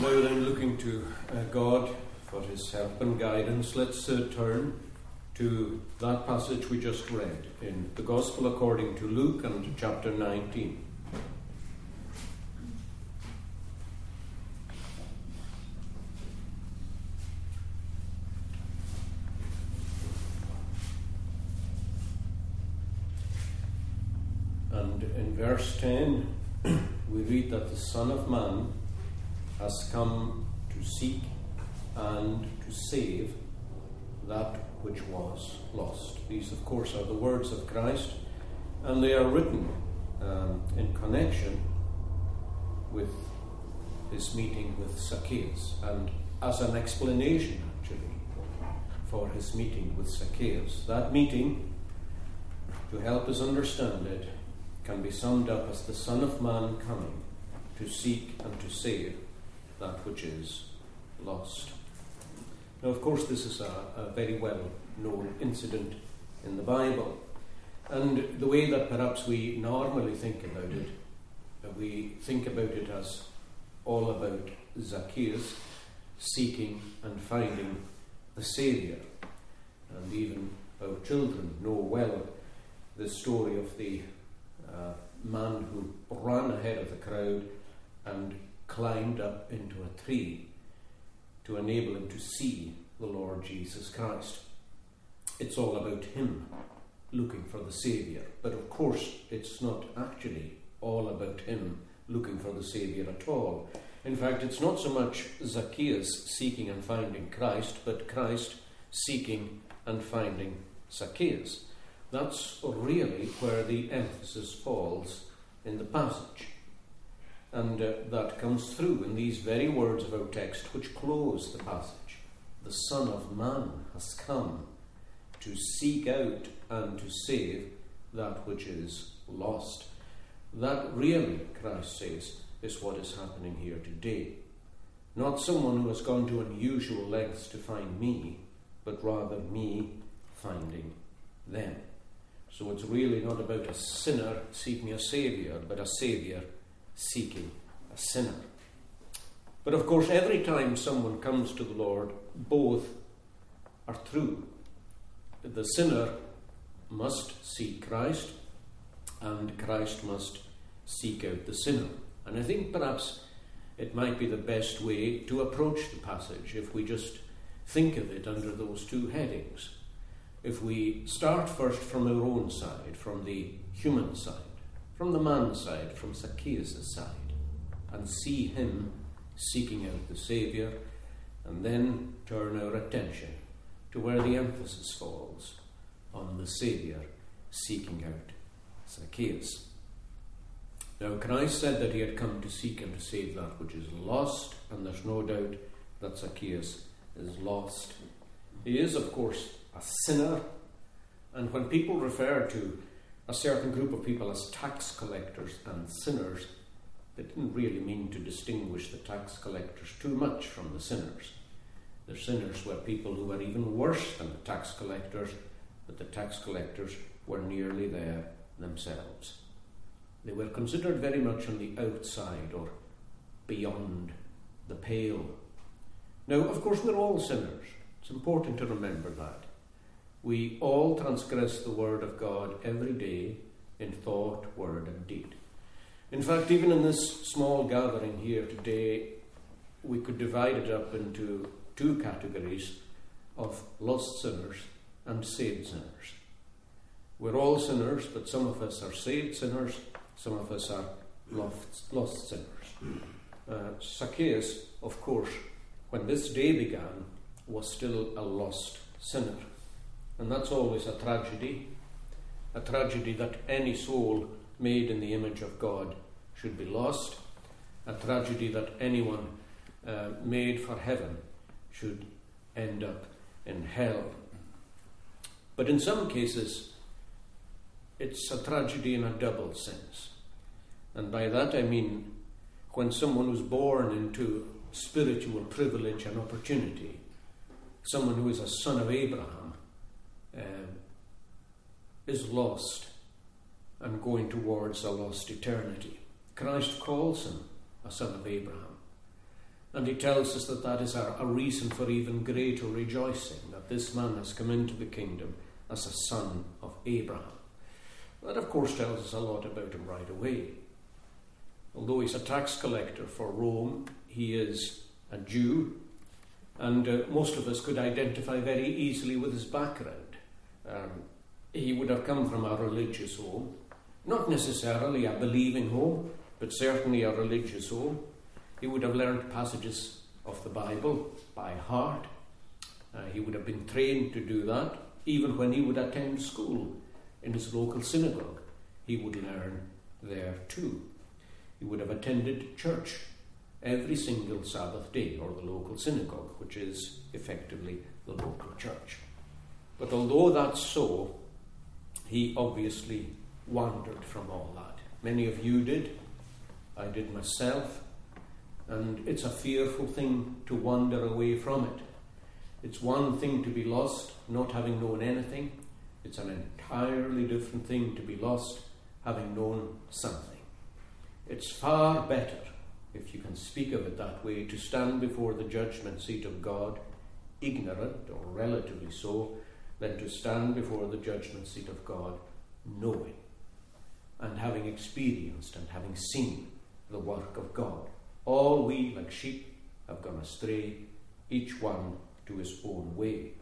Now then, looking to uh, God for his help and guidance, let's uh, turn to that passage we just read in the Gospel according to Luke and chapter 19. And in verse 10, we read that the Son of Man has come to seek and to save that which was lost. These, of course, are the words of Christ, and they are written um, in connection with his meeting with Zacchaeus, and as an explanation, actually, for his meeting with Zacchaeus. That meeting, to help us understand it, can be summed up as the Son of Man coming to seek and to save that which is lost. Now, of course, this is a, a very well known incident in the Bible. And the way that perhaps we normally think about it, we think about it as all about Zacchaeus seeking and finding the Saviour. And even our children know well the story of the uh, man who ran ahead of the crowd and climbed up into a tree to enable him to see the Lord Jesus Christ. It's all about him looking for the Saviour. But of course, it's not actually all about him looking for the Saviour at all. In fact, it's not so much Zacchaeus seeking and finding Christ, but Christ seeking and finding Zacchaeus. That's really where the emphasis falls in the passage. And uh, that comes through in these very words of our text, which close the passage. The Son of Man has come to seek out and to save that which is lost. That really, Christ says, is what is happening here today. Not someone who has gone to unusual lengths to find me, but rather me finding them. So it's really not about a sinner seeking a saviour, but a saviour seeking a sinner. But of course, every time someone comes to the Lord, both are true. The sinner must seek Christ, and Christ must seek out the sinner. And I think perhaps it might be the best way to approach the passage if we just think of it under those two headings. If we start first from our own side, from the human side, from the man's side, from Zacchaeus' side, and see him seeking out the Saviour, and then turn our attention to where the emphasis falls on the Saviour seeking out Zacchaeus. Now, Christ said that he had come to seek and to save that which is lost, and there's no doubt that Zacchaeus is lost. He is, of course, a sinner, and when people refer to a certain group of people as tax collectors and sinners, they didn't really mean to distinguish the tax collectors too much from the sinners. The sinners were people who were even worse than the tax collectors, but the tax collectors were nearly there themselves. They were considered very much on the outside or beyond the pale. Now, of course, we're all sinners. It's important to remember that. We all transgress the word of God every day in thought, word, and deed. In fact, even in this small gathering here today, we could divide it up into two categories of lost sinners and saved sinners. We're all sinners, but some of us are saved sinners, some of us are lost, lost sinners. Uh, Zacchaeus, of course, when this day began, was still a lost sinner. And that's always a tragedy, a tragedy that any soul made in the image of God should be lost, a tragedy that anyone uh, made for heaven should end up in hell. But in some cases, it's a tragedy in a double sense. And by that I mean when someone was born into spiritual privilege and opportunity, someone who is a son of Abraham, uh, is lost and going towards a lost eternity. Christ calls him a son of Abraham. And he tells us that that is a, a reason for even greater rejoicing, that this man has come into the kingdom as a son of Abraham. That, of course, tells us a lot about him right away. Although he's a tax collector for Rome, he is a Jew, and uh, most of us could identify very easily with his background. Um, he would have come from a religious home, not necessarily a believing home, but certainly a religious home. He would have learned passages of the Bible by heart. Uh, he would have been trained to do that. Even when he would attend school in his local synagogue, he would learn there too. He would have attended church every single Sabbath day, or the local synagogue, which is effectively the local church. But although that's so, he obviously wandered from all that. Many of you did. I did myself. And it's a fearful thing to wander away from it. It's one thing to be lost, not having known anything. It's an entirely different thing to be lost, having known something. It's far better, if you can speak of it that way, to stand before the judgment seat of God, ignorant or relatively so, than to stand before the judgment seat of God, knowing and having experienced and having seen the work of God. All we, like sheep, have gone astray, each one to his own way.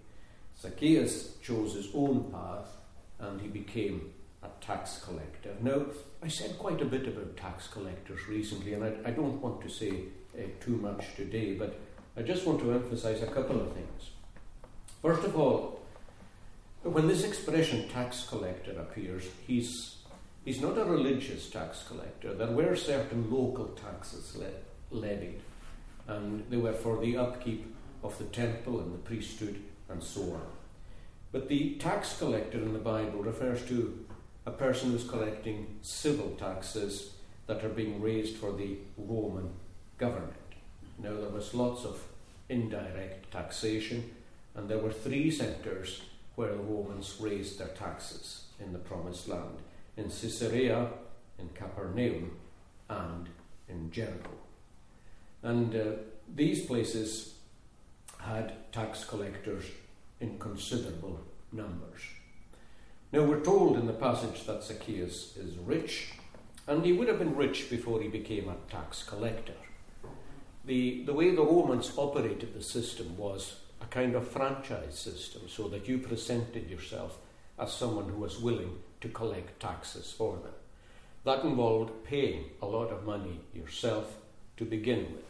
Zacchaeus chose his own path and he became a tax collector. Now, I said quite a bit about tax collectors recently, and I, I don't want to say uh, too much today, but I just want to emphasize a couple of things. First of all, when this expression tax collector appears, he's, he's not a religious tax collector. There were certain local taxes le- levied, and they were for the upkeep of the temple and the priesthood and so on. But the tax collector in the Bible refers to a person who's collecting civil taxes that are being raised for the Roman government. Now, there was lots of indirect taxation, and there were three sectors where the Romans raised their taxes in the Promised Land in Caesarea, in Capernaum, and in Jericho. And uh, these places had tax collectors in considerable numbers. Now, we're told in the passage that Zacchaeus is rich, and he would have been rich before he became a tax collector. The, the way the Romans operated the system was a kind of franchise system, so that you presented yourself as someone who was willing to collect taxes for them. That involved paying a lot of money yourself to begin with.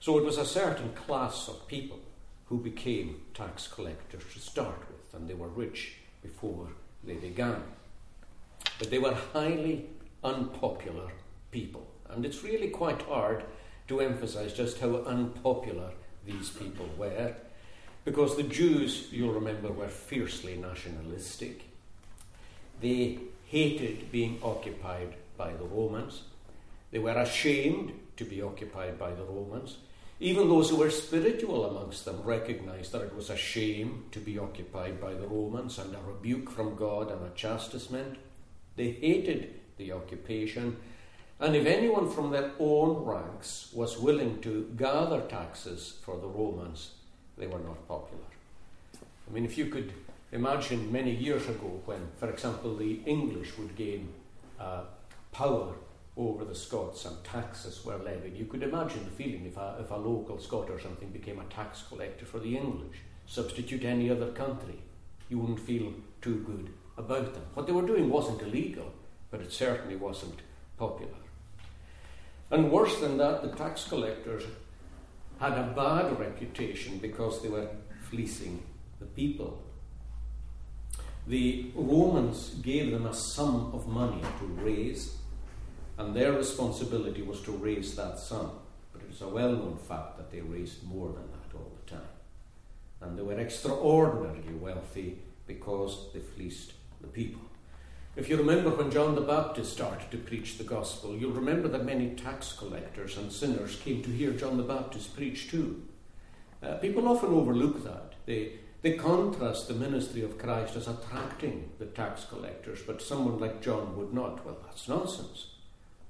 So it was a certain class of people who became tax collectors to start with, and they were rich before they began. But they were highly unpopular people, and it's really quite hard to emphasize just how unpopular these people were, because the Jews, you'll remember, were fiercely nationalistic. They hated being occupied by the Romans. They were ashamed to be occupied by the Romans. Even those who were spiritual amongst them recognized that it was a shame to be occupied by the Romans and a rebuke from God and a chastisement. They hated the occupation, and if anyone from their own ranks was willing to gather taxes for the Romans, they were not popular. I mean, if you could imagine many years ago when, for example, the English would gain uh, power over the Scots and taxes were levied. You could imagine the feeling if a, if a local Scot or something became a tax collector for the English. Substitute any other country. You wouldn't feel too good about them. What they were doing wasn't illegal, but it certainly wasn't popular. And worse than that, the tax collectors had a bad reputation because they were fleecing the people. The Romans gave them a sum of money to raise and their responsibility was to raise that sum. But it's a well known fact that they raised more than that all the time. And they were extraordinarily wealthy because they fleeced the people. If you remember when John the Baptist started to preach the gospel, you'll remember that many tax collectors and sinners came to hear John the Baptist preach too. Uh, people often overlook that. They, they contrast the ministry of Christ as attracting the tax collectors, but someone like John would not. Well, that's nonsense.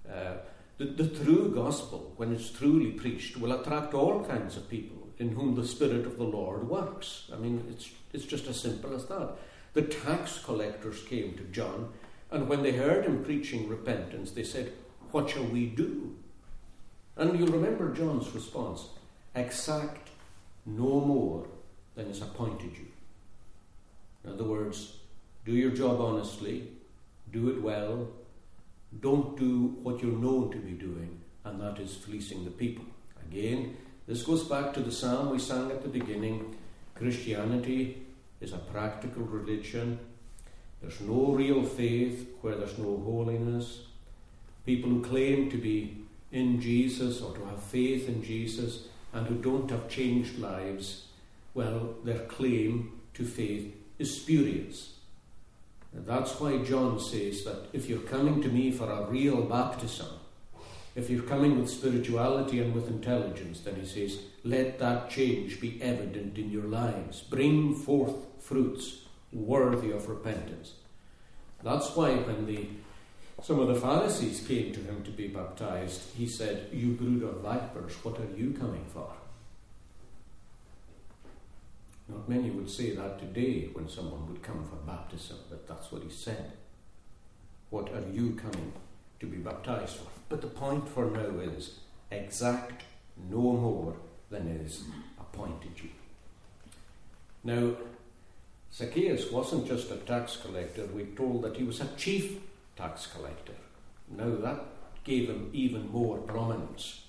Uh, The, the true gospel, when it's truly preached, will attract all kinds of people in whom the Spirit of the Lord works. I mean, it's, it's just as simple as that. The tax collectors came to John, and when they heard him preaching repentance, they said, What shall we do? And you'll remember John's response exact no more than is appointed you. In other words, do your job honestly, do it well, don't do what you're known to be doing, and that is fleecing the people. Again, this goes back to the psalm we sang at the beginning Christianity is a practical religion. There's no real faith where there's no holiness. People who claim to be in Jesus or to have faith in Jesus and who don't have changed lives, well, their claim to faith is spurious. And that's why John says that if you're coming to me for a real baptism, if you're coming with spirituality and with intelligence, then he says, let that change be evident in your lives. Bring forth fruits worthy of repentance. That's why when the some of the Pharisees came to him to be baptized, he said, You brood of vipers, what are you coming for? Not many would say that today when someone would come for baptism, but that's what he said. What are you coming to be baptized for? But the point for now is exact no more than is appointed you. Now, Zacchaeus wasn't just a tax collector, we're told that he was a chief tax collector. Now, that gave him even more prominence.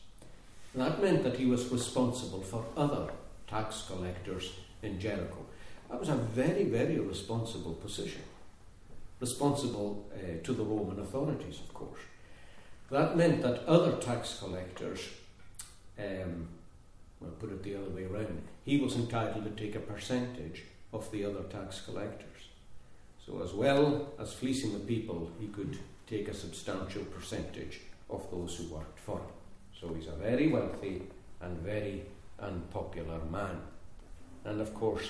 that meant that he was responsible for other tax collectors in Jericho. That was a very, very responsible position. Responsible uh, to the Roman authorities, of course. That meant that other tax collectors, um, well, put it the other way around, he was entitled to take a percentage of the other tax collectors. So, as well as fleecing the people, he could take a substantial percentage of those who worked for him. So, he's a very wealthy and very unpopular man. And of course,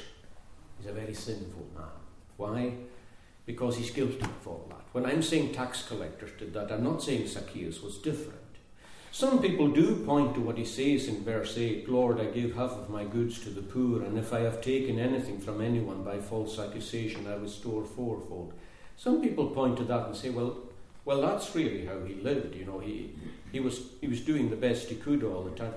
he's a very sinful man. Why? Because he's guilty of all that. When I'm saying tax collectors did that, I'm not saying Zacchaeus was different. Some people do point to what he says in verse 8 Lord, I give half of my goods to the poor, and if I have taken anything from anyone by false accusation, I restore fourfold. Some people point to that and say, well, well, that's really how he lived. You know, he, he, was, he was doing the best he could all the time.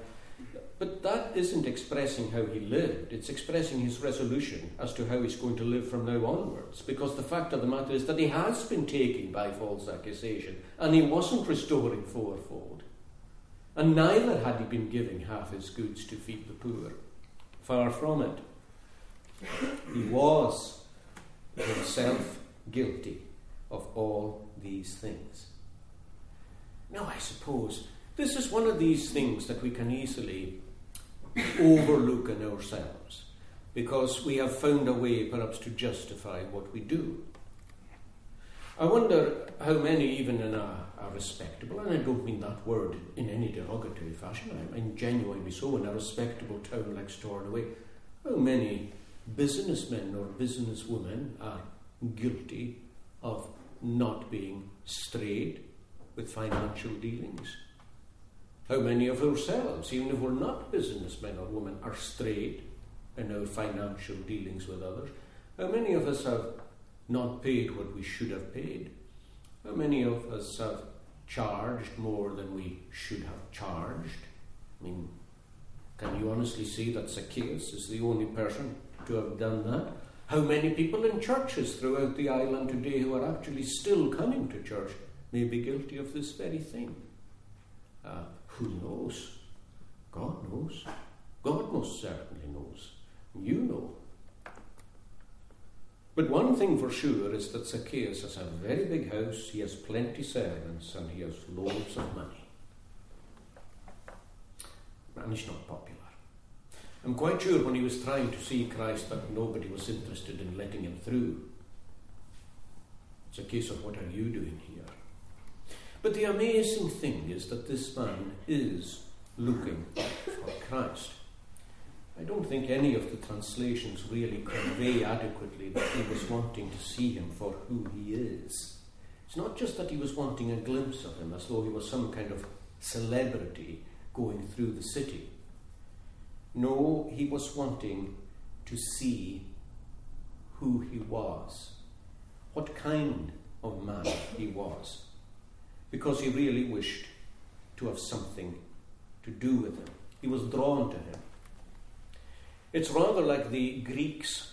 But that isn't expressing how he lived, it's expressing his resolution as to how he's going to live from now onwards. Because the fact of the matter is that he has been taken by false accusation, and he wasn't restoring fourfold. And neither had he been giving half his goods to feed the poor. Far from it. He was himself guilty of all these things. Now, I suppose this is one of these things that we can easily overlook in ourselves because we have found a way perhaps to justify what we do. I wonder how many, even in a, a, respectable, and I don't mean that word in any derogatory fashion, I mean genuinely so, in a respectable town like Stornoway, how many businessmen or businesswomen are guilty of not being straight with financial dealings? How many of ourselves, even if we're not businessmen or women, are straight in our financial dealings with others? How many of us have not paid what we should have paid? How many of us have charged more than we should have charged? I mean, can you honestly see that Zacchaeus is the only person to have done that? How many people in churches throughout the island today who are actually still coming to church may be guilty of this very thing? Uh, who knows? God knows. God most certainly knows. You know. But one thing for sure is that Zacchaeus has a very big house, he has plenty servants, and he has loads of money. And he's not popular. I'm quite sure when he was trying to see Christ that nobody was interested in letting him through. It's a case of what are you doing here? But the amazing thing is that this man is looking for Christ. I don't think any of the translations really convey adequately that he was wanting to see him for who he is. It's not just that he was wanting a glimpse of him, as though he was some kind of celebrity going through the city. No, he was wanting to see who he was, what kind of man he was, because he really wished to have something to do with him. He was drawn to him. It's rather like the Greeks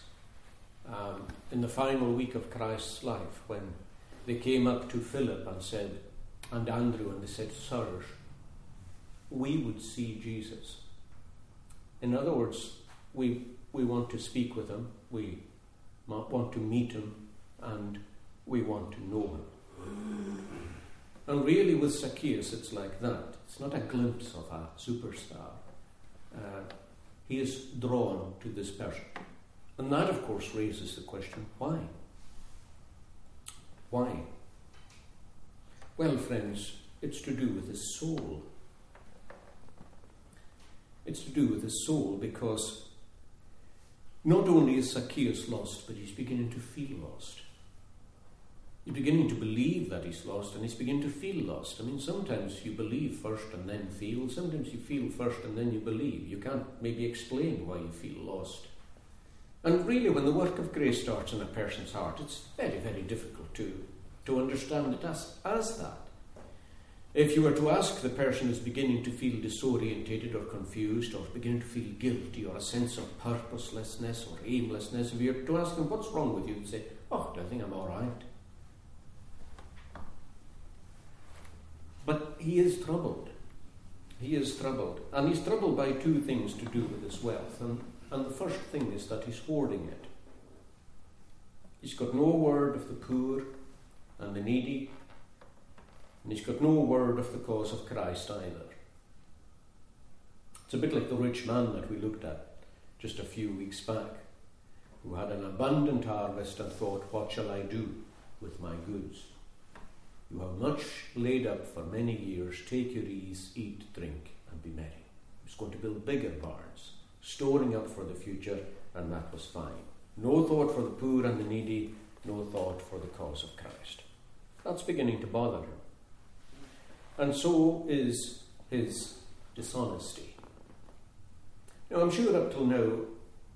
um, in the final week of Christ's life when they came up to Philip and said, and Andrew, and they said, Sirs, we would see Jesus. In other words, we, we want to speak with him, we want to meet him, and we want to know him. And really, with Zacchaeus, it's like that. It's not a glimpse of a superstar. Uh, he is drawn to this person. And that, of course, raises the question why? Why? Well, friends, it's to do with his soul. It's to do with his soul because not only is Zacchaeus lost, but he's beginning to feel lost. He's beginning to believe that he's lost and he's beginning to feel lost. I mean, sometimes you believe first and then feel. Sometimes you feel first and then you believe. You can't maybe explain why you feel lost. And really, when the work of grace starts in a person's heart, it's very, very difficult to, to understand it as, as that. If you were to ask the person who's beginning to feel disorientated or confused or beginning to feel guilty or a sense of purposelessness or aimlessness, if you were to ask them, What's wrong with you? they'd say, Oh, I think I'm all right. But he is troubled. He is troubled. And he's troubled by two things to do with his wealth. And, and the first thing is that he's hoarding it. He's got no word of the poor and the needy and he's got no word of the cause of Christ either. It's a bit like the rich man that we looked at just a few weeks back, who had an abundant harvest and thought, What shall I do with my goods? You have much laid up for many years. Take your ease, eat, drink, and be merry. He was going to build bigger barns, storing up for the future, and that was fine. No thought for the poor and the needy, no thought for the cause of Christ. That's beginning to bother him. And so is his dishonesty. Now, I'm sure up till now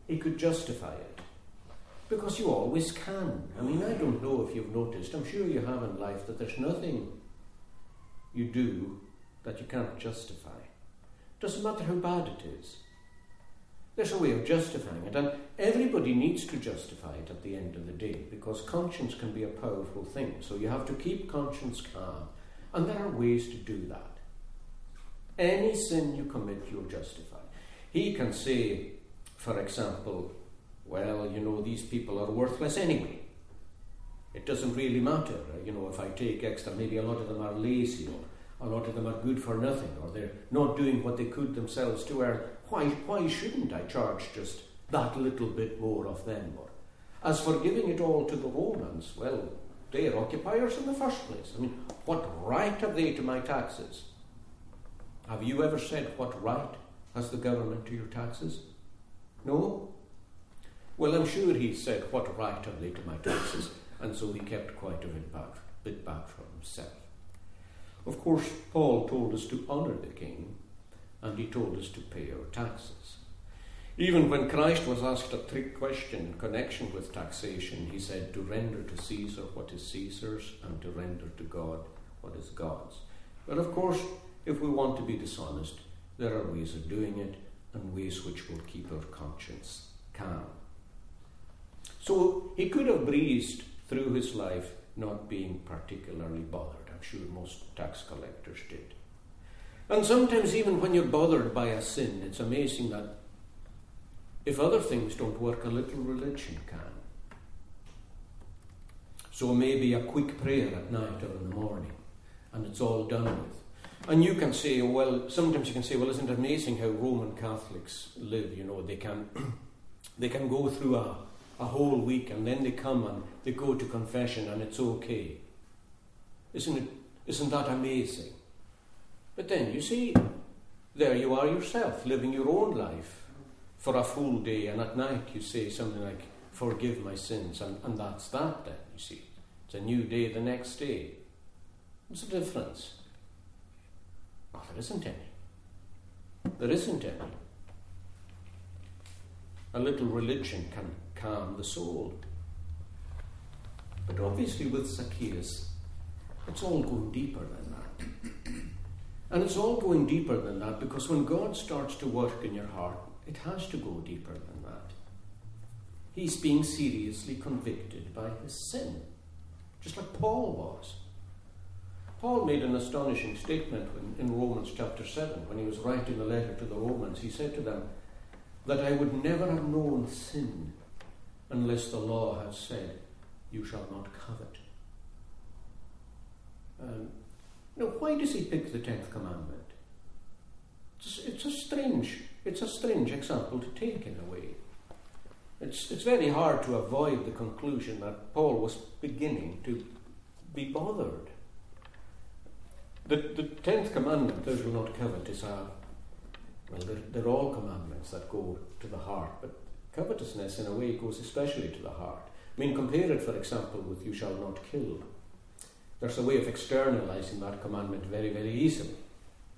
he could justify it. Because you always can. I mean, I don't know if you've noticed, I'm sure you have in life, that there's nothing you do that you can't justify. Doesn't matter how bad it is. There's a way of justifying it, and everybody needs to justify it at the end of the day because conscience can be a powerful thing. So you have to keep conscience calm and there are ways to do that. Any sin you commit, you're justified. He can say, for example, well, you know, these people are worthless anyway. It doesn't really matter, uh, you know, if I take extra, maybe a lot of them are lazy or a lot of them are good for nothing or they're not doing what they could themselves to earn. Why, why shouldn't I charge just that little bit more of them? Or, as for giving it all to the Romans, well, they are occupiers in the first place. I mean, what right have they to my taxes? Have you ever said, What right has the government to your taxes? No? Well, I'm sure he said, What right have they to my taxes? And so he kept quite a bit back, bit back from himself. Of course, Paul told us to honour the king, and he told us to pay our taxes. Even when Christ was asked a trick question in connection with taxation, he said to render to Caesar what is Caesar's and to render to God what is God's. But of course, if we want to be dishonest, there are ways of doing it and ways which will keep our conscience calm. So he could have breezed through his life not being particularly bothered. I'm sure most tax collectors did. And sometimes, even when you're bothered by a sin, it's amazing that if other things don't work, a little religion can. So maybe a quick prayer at night or in the morning, and it's all done with. And you can say, well, sometimes you can say, well, isn't it amazing how Roman Catholics live? You know, they can, they can go through a, a whole week and then they come and they go to confession and it's okay. Isn't it? Isn't that amazing? But then you see, there you are yourself, living your own life for a full day, and at night you say something like, Forgive my sins, and, and that's that then, you see. It's a new day the next day. What's the difference? There isn't any. There isn't any. A little religion can calm the soul. But obviously, with Zacchaeus, it's all going deeper than that. And it's all going deeper than that because when God starts to work in your heart, it has to go deeper than that. He's being seriously convicted by his sin, just like Paul was. Paul made an astonishing statement when, in Romans chapter 7 when he was writing the letter to the Romans. He said to them, That I would never have known sin unless the law had said, You shall not covet. Um, now, why does he pick the tenth commandment? It's, it's a strange, it's a strange example to take in a way. It's, it's very hard to avoid the conclusion that Paul was beginning to be bothered. The, the tenth commandment, thou shalt not covet, is a, well, they're, they're all commandments that go to the heart, but covetousness in a way goes especially to the heart. I mean, compare it, for example, with you shall not kill. There's a way of externalizing that commandment very, very easily,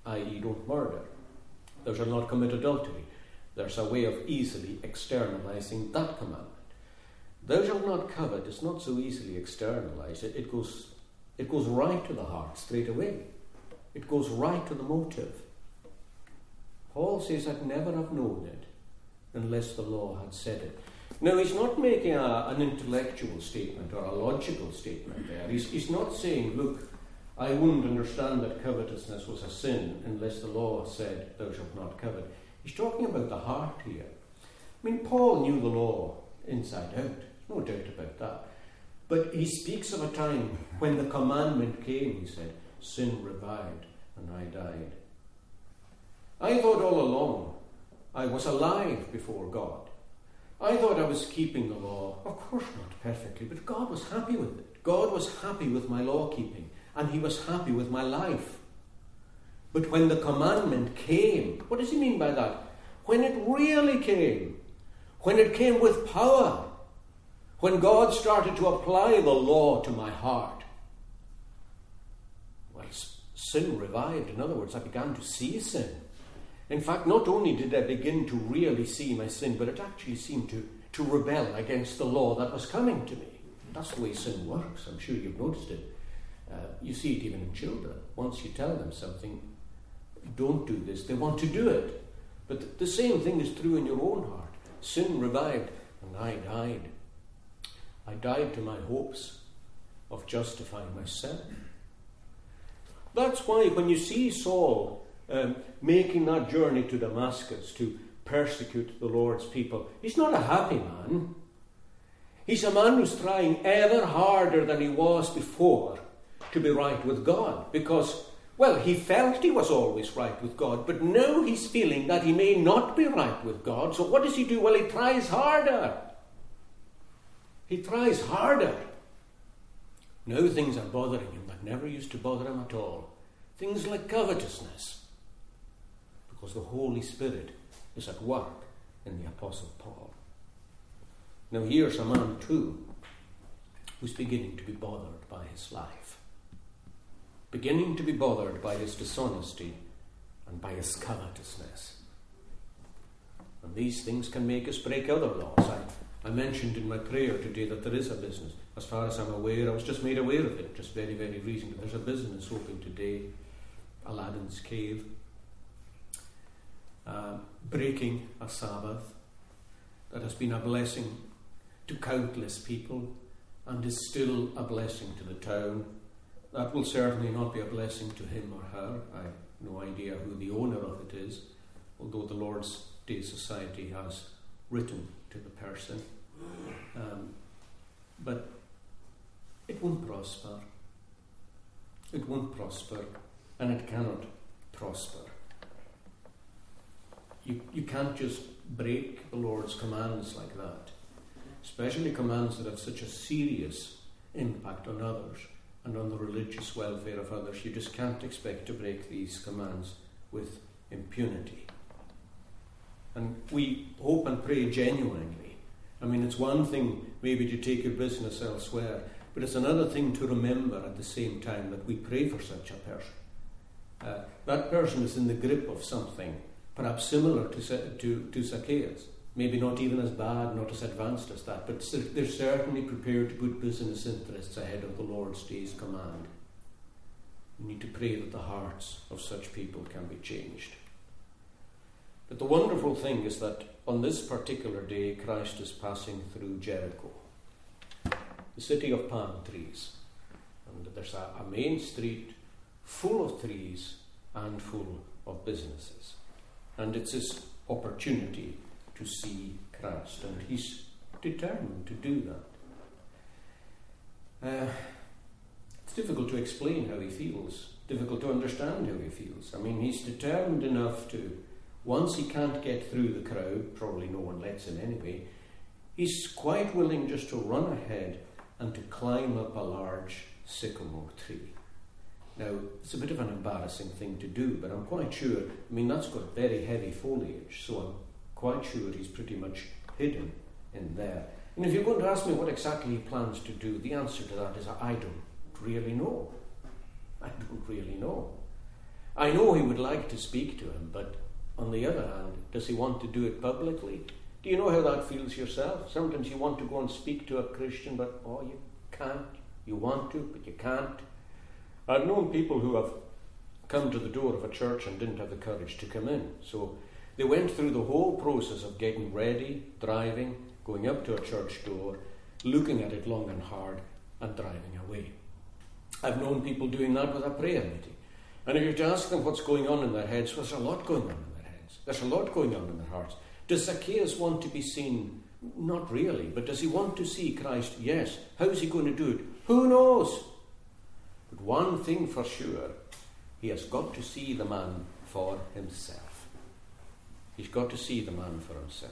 i.e., don't murder. Thou shalt not commit adultery. There's a way of easily externalizing that commandment. Thou shalt not covet is not so easily externalized. It, it, goes, it goes right to the heart straight away. It goes right to the motive. Paul says, I'd never have known it unless the law had said it. Now, he's not making a, an intellectual statement or a logical statement there. He's, he's not saying, look, I wouldn't understand that covetousness was a sin unless the law said, thou shalt not covet. He's talking about the heart here. I mean, Paul knew the law inside out, no doubt about that. But he speaks of a time when the commandment came, he said, sin revived and I died. I thought all along I was alive before God. I thought I was keeping the law. Of course, not perfectly, but God was happy with it. God was happy with my law keeping, and He was happy with my life. But when the commandment came, what does He mean by that? When it really came, when it came with power, when God started to apply the law to my heart, well, sin revived. In other words, I began to see sin. In fact, not only did I begin to really see my sin, but it actually seemed to, to rebel against the law that was coming to me. That's the way sin works. I'm sure you've noticed it. Uh, you see it even in children. Once you tell them something, don't do this, they want to do it. But the same thing is true in your own heart. Sin revived, and I died. I died to my hopes of justifying myself. That's why when you see Saul um, making that journey to Damascus to persecute the Lord's people. He's not a happy man. He's a man who's trying ever harder than he was before to be right with God because, well, he felt he was always right with God, but now he's feeling that he may not be right with God. So what does he do? Well, he tries harder. He tries harder. Now things are bothering him that never used to bother him at all. Things like covetousness because the Holy Spirit is at work in the Apostle Paul. Now, here's a man, too, who's beginning to be bothered by his life, beginning to be bothered by his dishonesty and by his covetousness. And these things can make us break other laws. I, I mentioned in my prayer today that there is a business. As far as I'm aware, I was just made aware of it, just very, very recently. There's a business open today, Aladdin's Cave uh, breaking a Sabbath that has been a blessing to countless people and is still a blessing to the town. That will certainly not be a blessing to him or her. I have no idea who the owner of it is, although the Lord's Day Society has written to the person. Um, but it won't prosper. It won't prosper, and it cannot prosper you, you can't just break the Lord's commands like that, especially commands that have such a serious impact on others and on the religious welfare of others. You just can't expect to break these commands with impunity. And we hope and pray genuinely. I mean, it's one thing maybe to take your business elsewhere, but it's another thing to remember at the same time that we pray for such a person. Uh, that person is in the grip of something, perhaps similar to, to, to Zacchaeus. Maybe not even as bad, not as advanced as that, but they're certainly prepared to put business interests ahead of the Lord's day's command. We need to pray that the hearts of such people can be changed. But the wonderful thing is that on this particular day, Christ is passing through Jericho, the city of palm trees. And there's a, a main street full of trees and full of businesses. And it's his opportunity to see Christ, and he's determined to do that. Uh, it's difficult to explain how he feels, difficult to understand how he feels. I mean, he's determined enough to, once he can't get through the crowd, probably no one lets him anyway, he's quite willing just to run ahead and to climb up a large sycamore tree. Now, it's a bit of an embarrassing thing to do, but I'm quite sure, I mean, that's got very heavy foliage, so I'm quite sure he's pretty much hidden in there. And if you're going to ask me what exactly he plans to do, the answer to that is I don't really know. I don't really know. I know he would like to speak to him, but on the other hand, does he want to do it publicly? Do you know how that feels yourself? Sometimes you want to go and speak to a Christian, but oh, you can't. You want to, but you can't. I've known people who have come to the door of a church and didn't have the courage to come in. So they went through the whole process of getting ready, driving, going up to a church door, looking at it long and hard, and driving away. I've known people doing that with a prayer meeting. And if you ask them what's going on in their heads, well, there's a lot going on in their heads. There's a lot going on in their hearts. Does Zacchaeus want to be seen? Not really. But does he want to see Christ? Yes. How is he going to do it? Who knows? One thing for sure, he has got to see the man for himself. He's got to see the man for himself.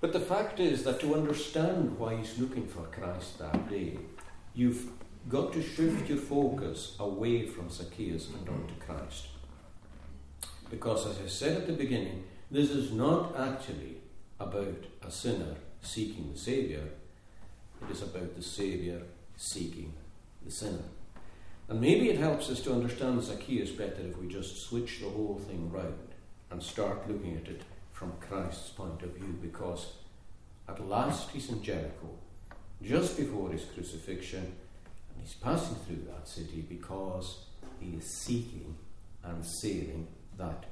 But the fact is that to understand why he's looking for Christ that day, you've got to shift your focus away from Zacchaeus and onto Christ. Because, as I said at the beginning, this is not actually about a sinner seeking the Saviour, it is about the Saviour seeking the sinner. And maybe it helps us to understand Zacchaeus better if we just switch the whole thing round and start looking at it from Christ's point of view because at last he's in Jericho, just before his crucifixion, and he's passing through that city because he is seeking and saving that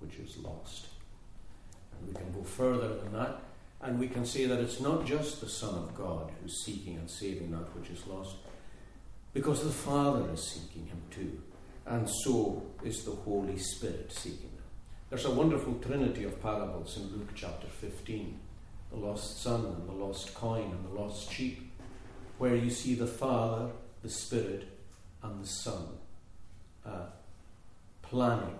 which is lost. And we can go further than that, and we can say that it's not just the Son of God who's seeking and saving that which is lost, because the Father is seeking him too, and so is the Holy Spirit seeking him. There's a wonderful trinity of parables in Luke chapter 15 the lost son and the lost coin and the lost sheep, where you see the Father, the Spirit, and the Son uh, planning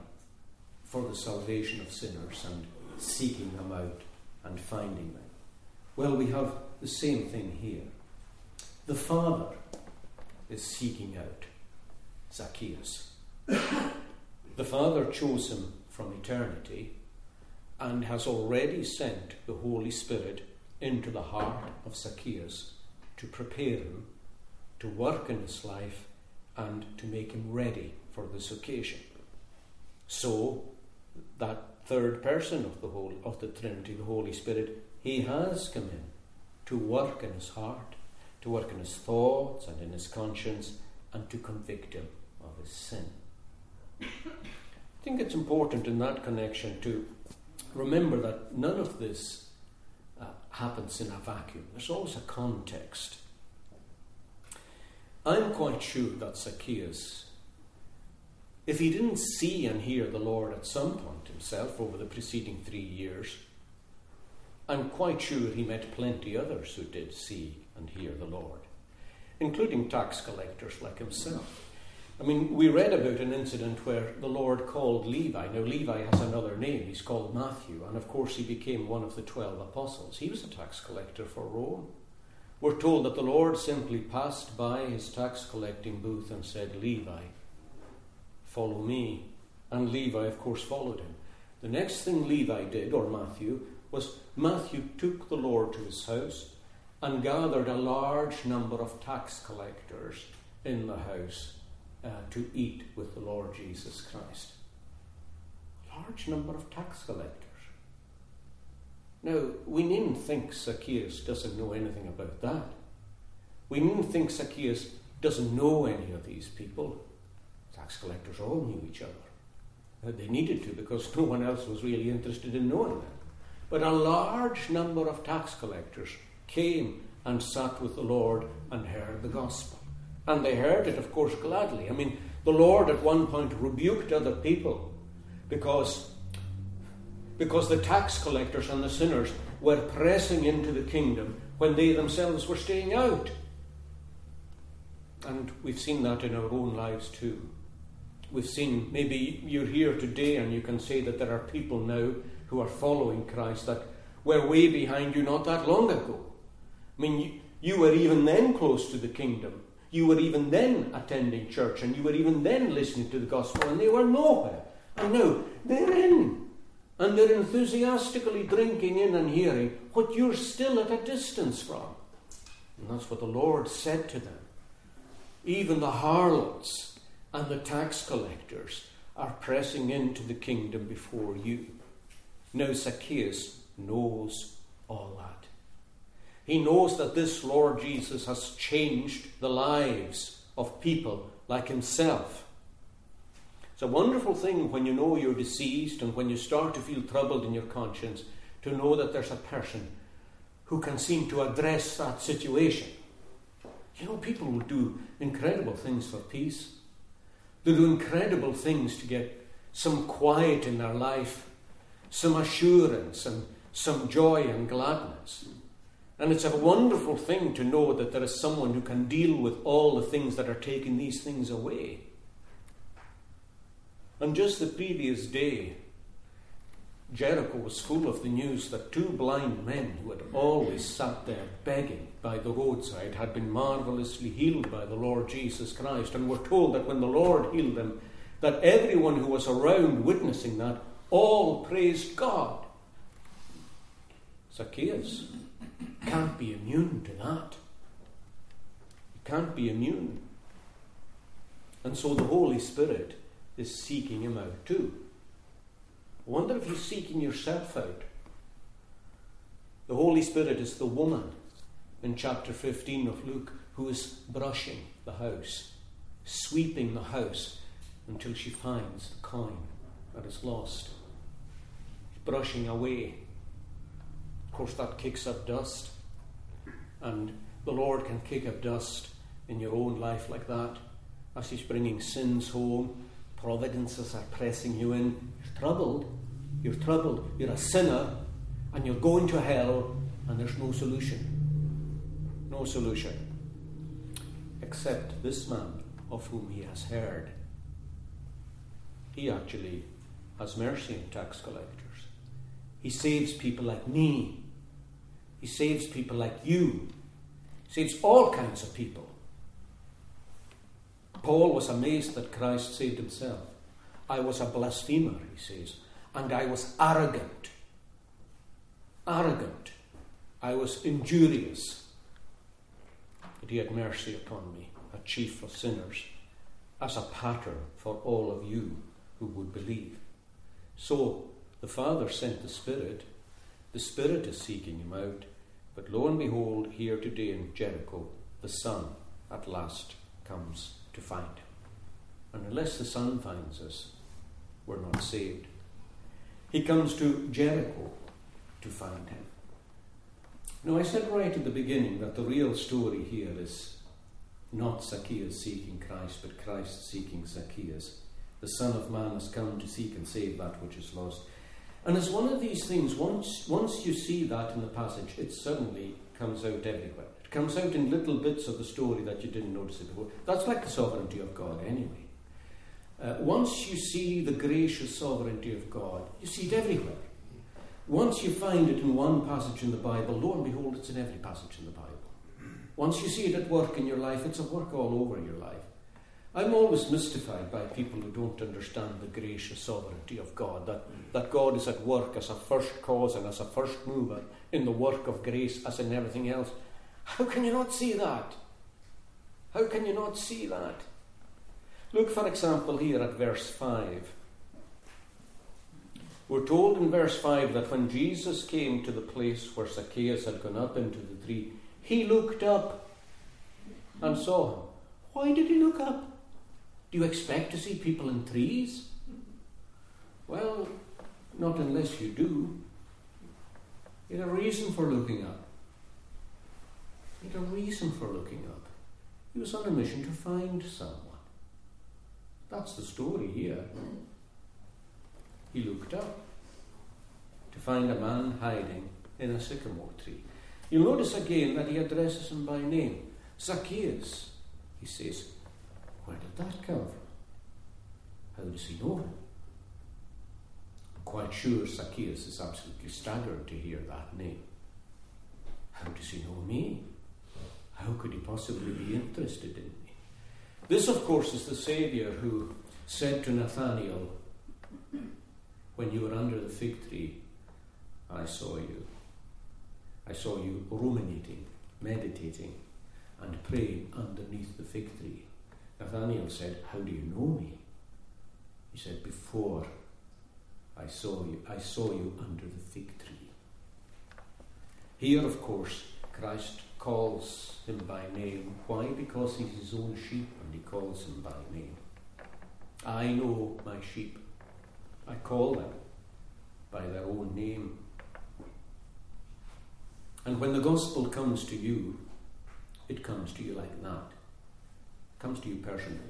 for the salvation of sinners and seeking them out and finding them. Well, we have the same thing here. The Father is seeking out Zacchaeus. the Father chose him from eternity and has already sent the Holy Spirit into the heart of Zacchaeus to prepare him to work in his life and to make him ready for this occasion. So, that third person of the whole of the Trinity, the Holy Spirit, he has come in to work in his heart, to work in his thoughts and in his conscience, and to convict him of his sin. I think it's important in that connection to remember that none of this uh, happens in a vacuum. There's always a context. I'm quite sure that Zacchaeus, if he didn't see and hear the Lord at some point himself over the preceding three years, I'm quite sure he met plenty others who did see and hear the Lord, including tax collectors like himself. I mean, we read about an incident where the Lord called Levi. Now, Levi has another name. He's called Matthew. And of course, he became one of the twelve apostles. He was a tax collector for Rome. We're told that the Lord simply passed by his tax collecting booth and said, Levi, follow me. And Levi, of course, followed him. The next thing Levi did, or Matthew, was Matthew took the Lord to his house and gathered a large number of tax collectors in the house uh, to eat with the Lord Jesus Christ. A large number of tax collectors. Now, we needn't think Zacchaeus doesn't know anything about that. We needn't think Zacchaeus doesn't know any of these people. Tax collectors all knew each other. Uh, they needed to because no one else was really interested in knowing them. But a large number of tax collectors came and sat with the Lord and heard the gospel. And they heard it, of course, gladly. I mean, the Lord at one point rebuked other people because, because the tax collectors and the sinners were pressing into the kingdom when they themselves were staying out. And we've seen that in our own lives too. We've seen, maybe you're here today and you can say that there are people now who are following Christ that were way behind you not that long ago. I mean, you, you were even then close to the kingdom. You were even then attending church and you were even then listening to the gospel, and they were nowhere. And now they're in. And they're enthusiastically drinking in and hearing what you're still at a distance from. And that's what the Lord said to them. Even the harlots and the tax collectors are pressing into the kingdom before you. Now, Zacchaeus knows all that. He knows that this Lord Jesus has changed the lives of people like himself. It's a wonderful thing when you know you're deceased and when you start to feel troubled in your conscience to know that there's a person who can seem to address that situation. You know, people will do incredible things for peace. They do incredible things to get some quiet in their life, some assurance, and some joy and gladness. And it's a wonderful thing to know that there is someone who can deal with all the things that are taking these things away. And just the previous day, Jericho was full of the news that two blind men who had always sat there begging by the roadside had been marvelously healed by the Lord Jesus Christ, and were told that when the Lord healed them, that everyone who was around witnessing that all praised God. Zacchaeus can't be immune to that. You can't be immune. And so the Holy Spirit is seeking him out too. I wonder if you're seeking yourself out. The Holy Spirit is the woman in chapter 15 of Luke who is brushing the house, sweeping the house until she finds the coin that is lost. brushing away. Of course, that kicks up dust. And the Lord can kick up dust in your own life like that as He's bringing sins home. Providences are pressing you in. You're troubled. You're troubled. You're a sinner and you're going to hell and there's no solution. No solution. Except this man of whom he has heard. He actually has mercy on tax collectors. He saves people like me he saves people like you. He saves all kinds of people. Paul was amazed that Christ saved himself. I was a blasphemer, he says, and I was arrogant. Arrogant. I was injurious. But he had mercy upon me, a chief of sinners, as a pattern for all of you who would believe. So the Father sent the Spirit. The Spirit is seeking him out. But lo and behold, here today in Jericho, the Son at last comes to find him. And unless the Son finds us, we're not saved. He comes to Jericho to find him. Now, I said right at the beginning that the real story here is not Zacchaeus seeking Christ, but Christ seeking Zacchaeus. The Son of Man has come to seek and save that which is lost. And it's one of these things, once, once you see that in the passage, it suddenly comes out everywhere. It comes out in little bits of the story that you didn't notice it before. That's like the sovereignty of God, anyway. Uh, once you see the gracious sovereignty of God, you see it everywhere. Once you find it in one passage in the Bible, lo and behold, it's in every passage in the Bible. Once you see it at work in your life, it's at work all over your life. I'm always mystified by people who don't understand the gracious sovereignty of God, that, that God is at work as a first cause and as a first mover in the work of grace as in everything else. How can you not see that? How can you not see that? Look, for example, here at verse 5. We're told in verse 5 that when Jesus came to the place where Zacchaeus had gone up into the tree, he looked up and saw him. Why did he look up? Do you expect to see people in trees? Well, not unless you do. You had a reason for looking up. He had a reason for looking up. He was on a mission to find someone. That's the story here. He looked up to find a man hiding in a sycamore tree. You'll notice again that he addresses him by name. Zacchaeus, he says. Where did that come from? How does he know him? I'm quite sure Zacchaeus is absolutely staggered to hear that name. How does he know me? How could he possibly be interested in me? This, of course, is the Saviour who said to Nathanael, when you were under the fig tree, I saw you. I saw you ruminating, meditating, and praying underneath the fig tree. Nathaniel said, How do you know me? He said, Before I saw you, I saw you under the fig tree. Here, of course, Christ calls him by name. Why? Because he's his own sheep and he calls him by name. I know my sheep I call them by their own name. And when the gospel comes to you, it comes to you like that. It comes to you personally.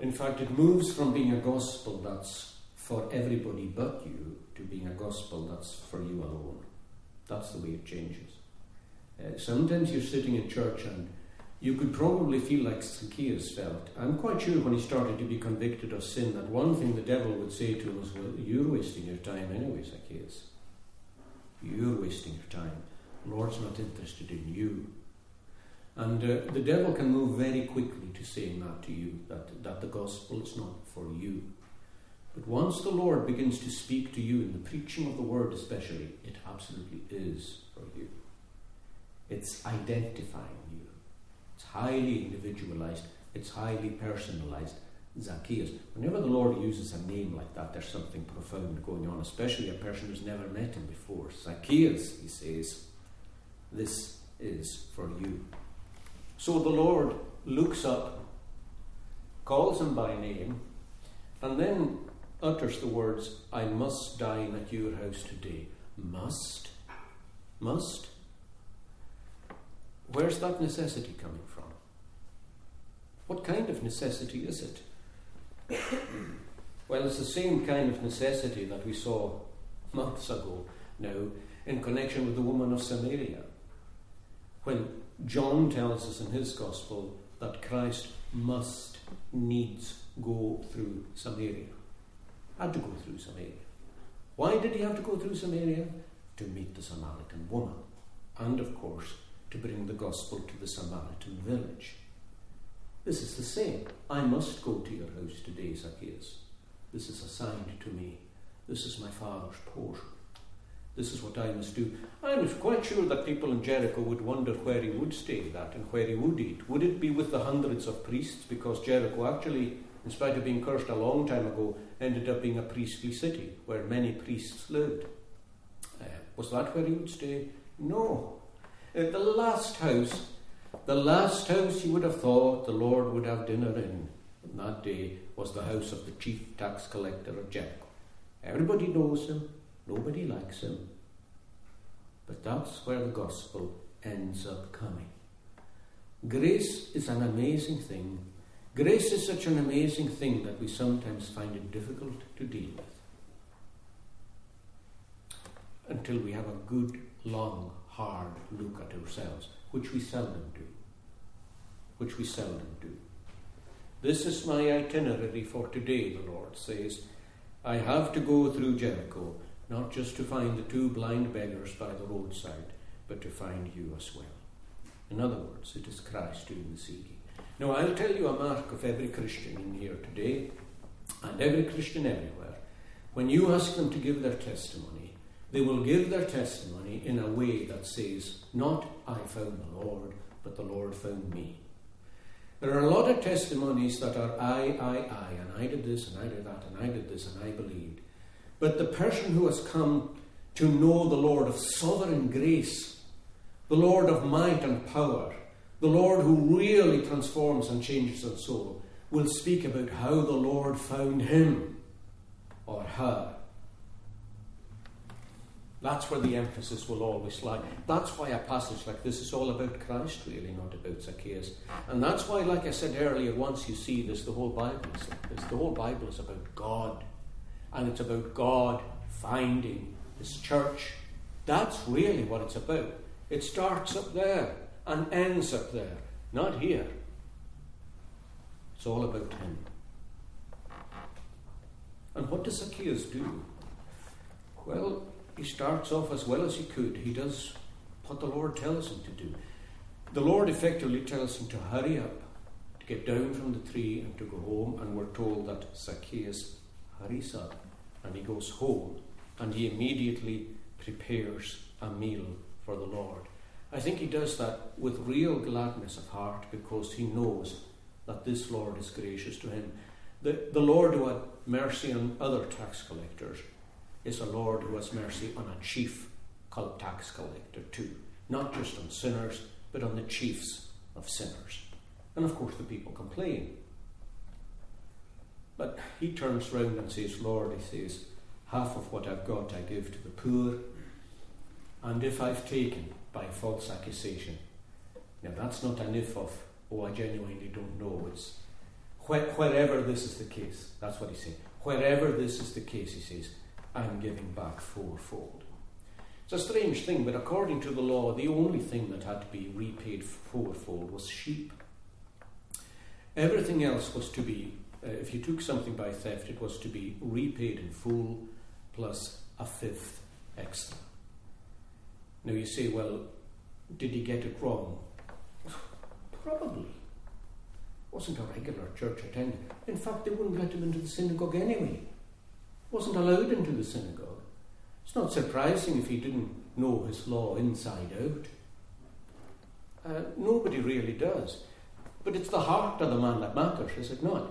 In fact, it moves from being a gospel that's for everybody but you to being a gospel that's for you alone. That's the way it changes. Uh, sometimes you're sitting in church and you could probably feel like Zacchaeus felt. I'm quite sure when he started to be convicted of sin that one thing the devil would say to him was, Well, you're wasting your time anyway, Zacchaeus. You're wasting your time. The Lord's not interested in you. And uh, the devil can move very quickly to saying that to you, that, that the gospel is not for you. But once the Lord begins to speak to you in the preaching of the word, especially, it absolutely is for you. It's identifying you. It's highly individualized, it's highly personalized. Zacchaeus. Whenever the Lord uses a name like that, there's something profound going on, especially a person who's never met him before. Zacchaeus, he says, this is for you. So the Lord looks up, calls him by name, and then utters the words, I must dine at your house today. Must? Must? Where's that necessity coming? What kind of necessity is it? well, it's the same kind of necessity that we saw months ago now in connection with the woman of Samaria. When John tells us in his gospel that Christ must needs go through Samaria. Had to go through Samaria. Why did he have to go through Samaria? To meet the Samaritan woman. And of course, to bring the gospel to the Samaritan village. This is the same. I must go to your house today, Zacchaeus. This is assigned to me. This is my father's portion. This is what I must do. I'm quite sure that people in Jericho would wonder where he would stay that and where he would eat. Would it be with the hundreds of priests? Because Jericho actually, in spite of being cursed a long time ago, ended up being a priestly city where many priests lived. Uh, was that where he would stay? No. Uh, the last house, the last house you would have thought the Lord would have dinner in that day was the house of the chief tax collector of Jericho. Everybody knows him, nobody likes him. But that's where the gospel ends up coming. Grace is an amazing thing. Grace is such an amazing thing that we sometimes find it difficult to deal with. Until we have a good, long, hard look at ourselves, which we seldom do. Which we seldom do. This is my itinerary for today, the Lord says. I have to go through Jericho, not just to find the two blind beggars by the roadside, but to find you as well. In other words, it is Christ doing the seeking. Now, I'll tell you a mark of every Christian in here today, and every Christian everywhere. When you ask them to give their testimony, they will give their testimony in a way that says, Not I found the Lord, but the Lord found me. There are a lot of testimonies that are I, I, I, and I did this, and I did that, and I did this, and I believed. But the person who has come to know the Lord of sovereign grace, the Lord of might and power, the Lord who really transforms and changes the soul, will speak about how the Lord found him or her. That's where the emphasis will always lie. That's why a passage like this is all about Christ, really, not about Zacchaeus. And that's why, like I said earlier, once you see this, the whole Bible is like this. The whole Bible is about God. And it's about God finding His church. That's really what it's about. It starts up there and ends up there, not here. It's all about Him. And what does Zacchaeus do? Well, he starts off as well as he could. He does what the Lord tells him to do. The Lord effectively tells him to hurry up, to get down from the tree and to go home. And we're told that Zacchaeus hurries up and he goes home and he immediately prepares a meal for the Lord. I think he does that with real gladness of heart because he knows that this Lord is gracious to him. The, the Lord who had mercy on other tax collectors is a Lord who has mercy on a chief called tax collector too. Not just on sinners, but on the chiefs of sinners. And of course the people complain. But he turns round and says, Lord, he says, half of what I've got I give to the poor, and if I've taken by false accusation, now that's not an if of, oh, I genuinely don't know. It's wh- wherever this is the case. That's what he's saying. Wherever this is the case, he says, I'm giving back fourfold. It's a strange thing, but according to the law, the only thing that had to be repaid fourfold was sheep. Everything else was to be, uh, if you took something by theft, it was to be repaid in full plus a fifth extra. Now you say, well, did he get it wrong? Probably. Wasn't a regular church attendant. In fact, they wouldn't let him into the synagogue anyway wasn't allowed into the synagogue. It's not surprising if he didn't know his law inside out. Uh, nobody really does. But it's the heart of the man that matters, is it not?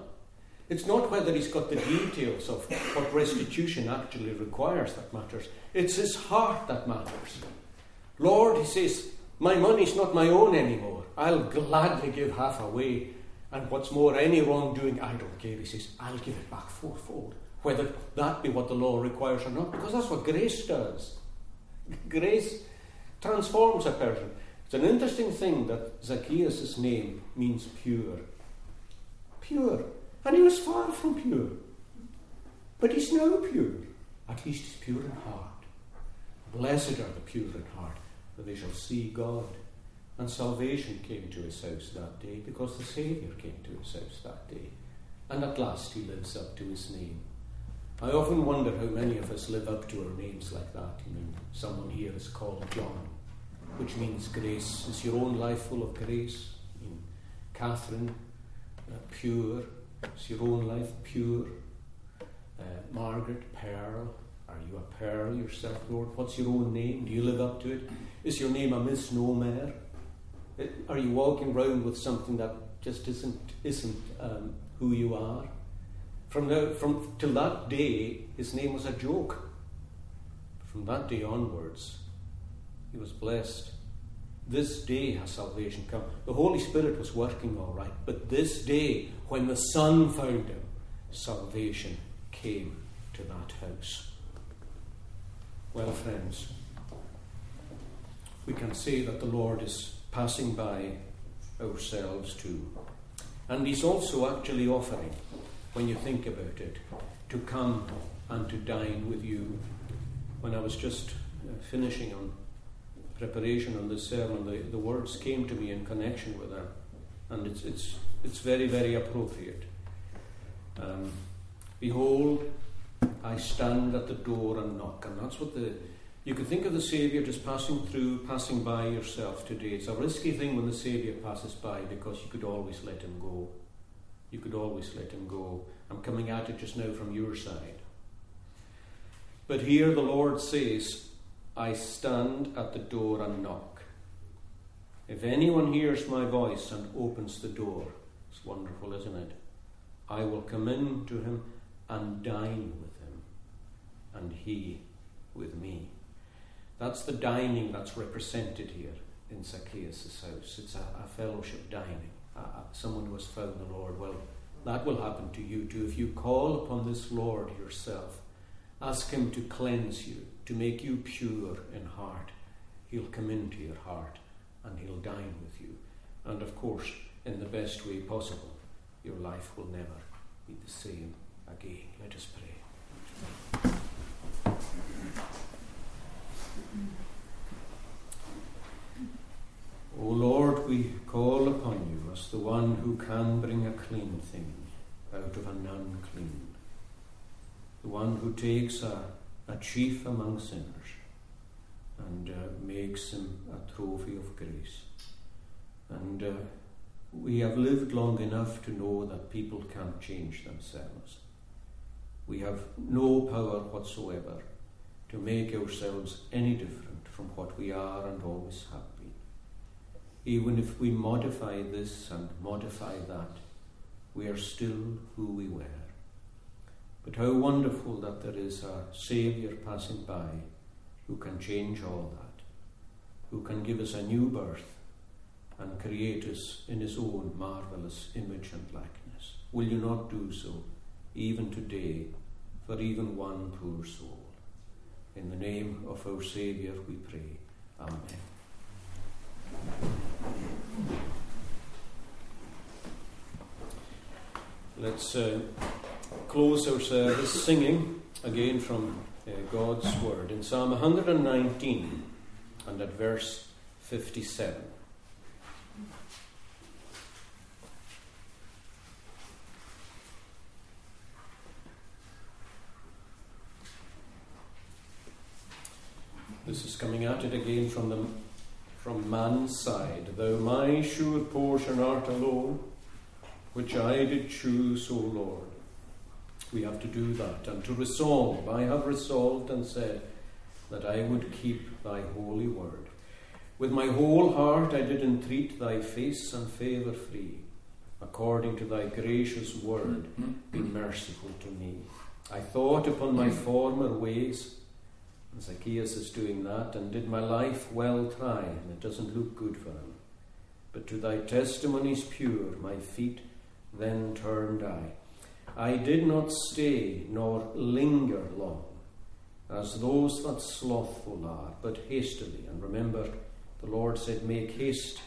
It's not whether he's got the details of what restitution actually requires that matters. It's his heart that matters. Lord, he says, my money's not my own anymore. I'll gladly give half away. And what's more, any wrongdoing I don't care, he says, I'll give it back fourfold whether that be what the law requires or not, because that's what grace does. Grace transforms a person. It's an interesting thing that Zacchaeus' name means pure. Pure. And he was far from pure. But he's now pure. At least he's pure in heart. Blessed are the pure in heart, for they shall see God. And salvation came to his house that day because the Saviour came to his house that day. And at last he lives up to his name. I often wonder how many of us live up to our names like that. You know, someone here is called John, which means grace. Is your own life full of grace? I mean, Catherine, uh, pure. Is your own life pure? Uh, Margaret, pearl. Are you a pearl yourself, Lord? What's your own name? Do you live up to it? Is your name a misnomer? Uh, are you walking around with something that just isn't isn't um, who you are? From, the, from till that day, his name was a joke. From that day onwards, he was blessed. This day has salvation come. The Holy Spirit was working all right, but this day, when the Son found him, salvation came to that house. Well, friends, we can say that the Lord is passing by ourselves too. And He's also actually offering when you think about it, to come and to dine with you. When I was just uh, finishing on preparation on this sermon, the, the words came to me in connection with that, and it's, it's, it's very, very appropriate. Um, Behold, I stand at the door and knock, and that's what the you could think of the Saviour just passing through, passing by yourself today. It's a risky thing when the Saviour passes by because you could always let him go you could always let him go. I'm coming at it just now from your side. But here the Lord says, I stand at the door and knock. If anyone hears my voice and opens the door, It's wonderful, isn't it? I will come in to him and dine with him, and he with me. That's the dining that's represented here in Zacchaeus' house. It's a, a fellowship dining, uh, someone who has found the Lord. Well, that will happen to you too. If you call upon this Lord yourself, ask Him to cleanse you, to make you pure in heart, He'll come into your heart and He'll dine with you. And of course, in the best way possible, your life will never be the same again. Let us pray. O Lord, we call upon you as the one who can bring a clean thing out of an unclean, the one who takes a, a chief among sinners and uh, makes him a trophy of grace. And uh, we have lived long enough to know that people can't change themselves. We have no power whatsoever to make ourselves any different from what we are and always have been. Even if we modify this and modify that, we are still who we were. But how wonderful that there is a Saviour passing by who can change all that, who can give us a new birth and create us in his own marvellous image and likeness. Will you not do so, even today, for even one poor soul? In the name of our Saviour we pray. Amen. Let's uh, close our service singing again from uh, God's Word in Psalm 119 and at verse 57. This is coming at it again from the from man's side. Thou my sure portion art alone, which I did choose, O Lord. We have to do that and to resolve. I have resolved and said that I would keep thy holy word. With my whole heart I did entreat thy face and favour free. According to thy gracious word, be merciful to me. I thought upon my former ways Zacchaeus is doing that, and did my life well try, and it doesn't look good for him. But to thy testimonies pure, my feet then turned I. I did not stay nor linger long, as those that slothful are, but hastily. And remember, the Lord said, Make haste,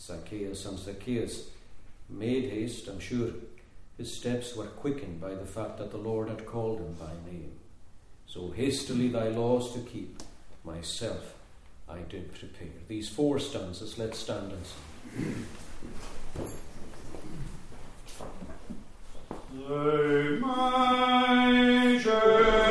Zacchaeus. And Zacchaeus made haste. I'm sure his steps were quickened by the fact that the Lord had called him by name. So hastily thy laws to keep, myself I did prepare. These four stanzas, let's stand and sing. Lay my portion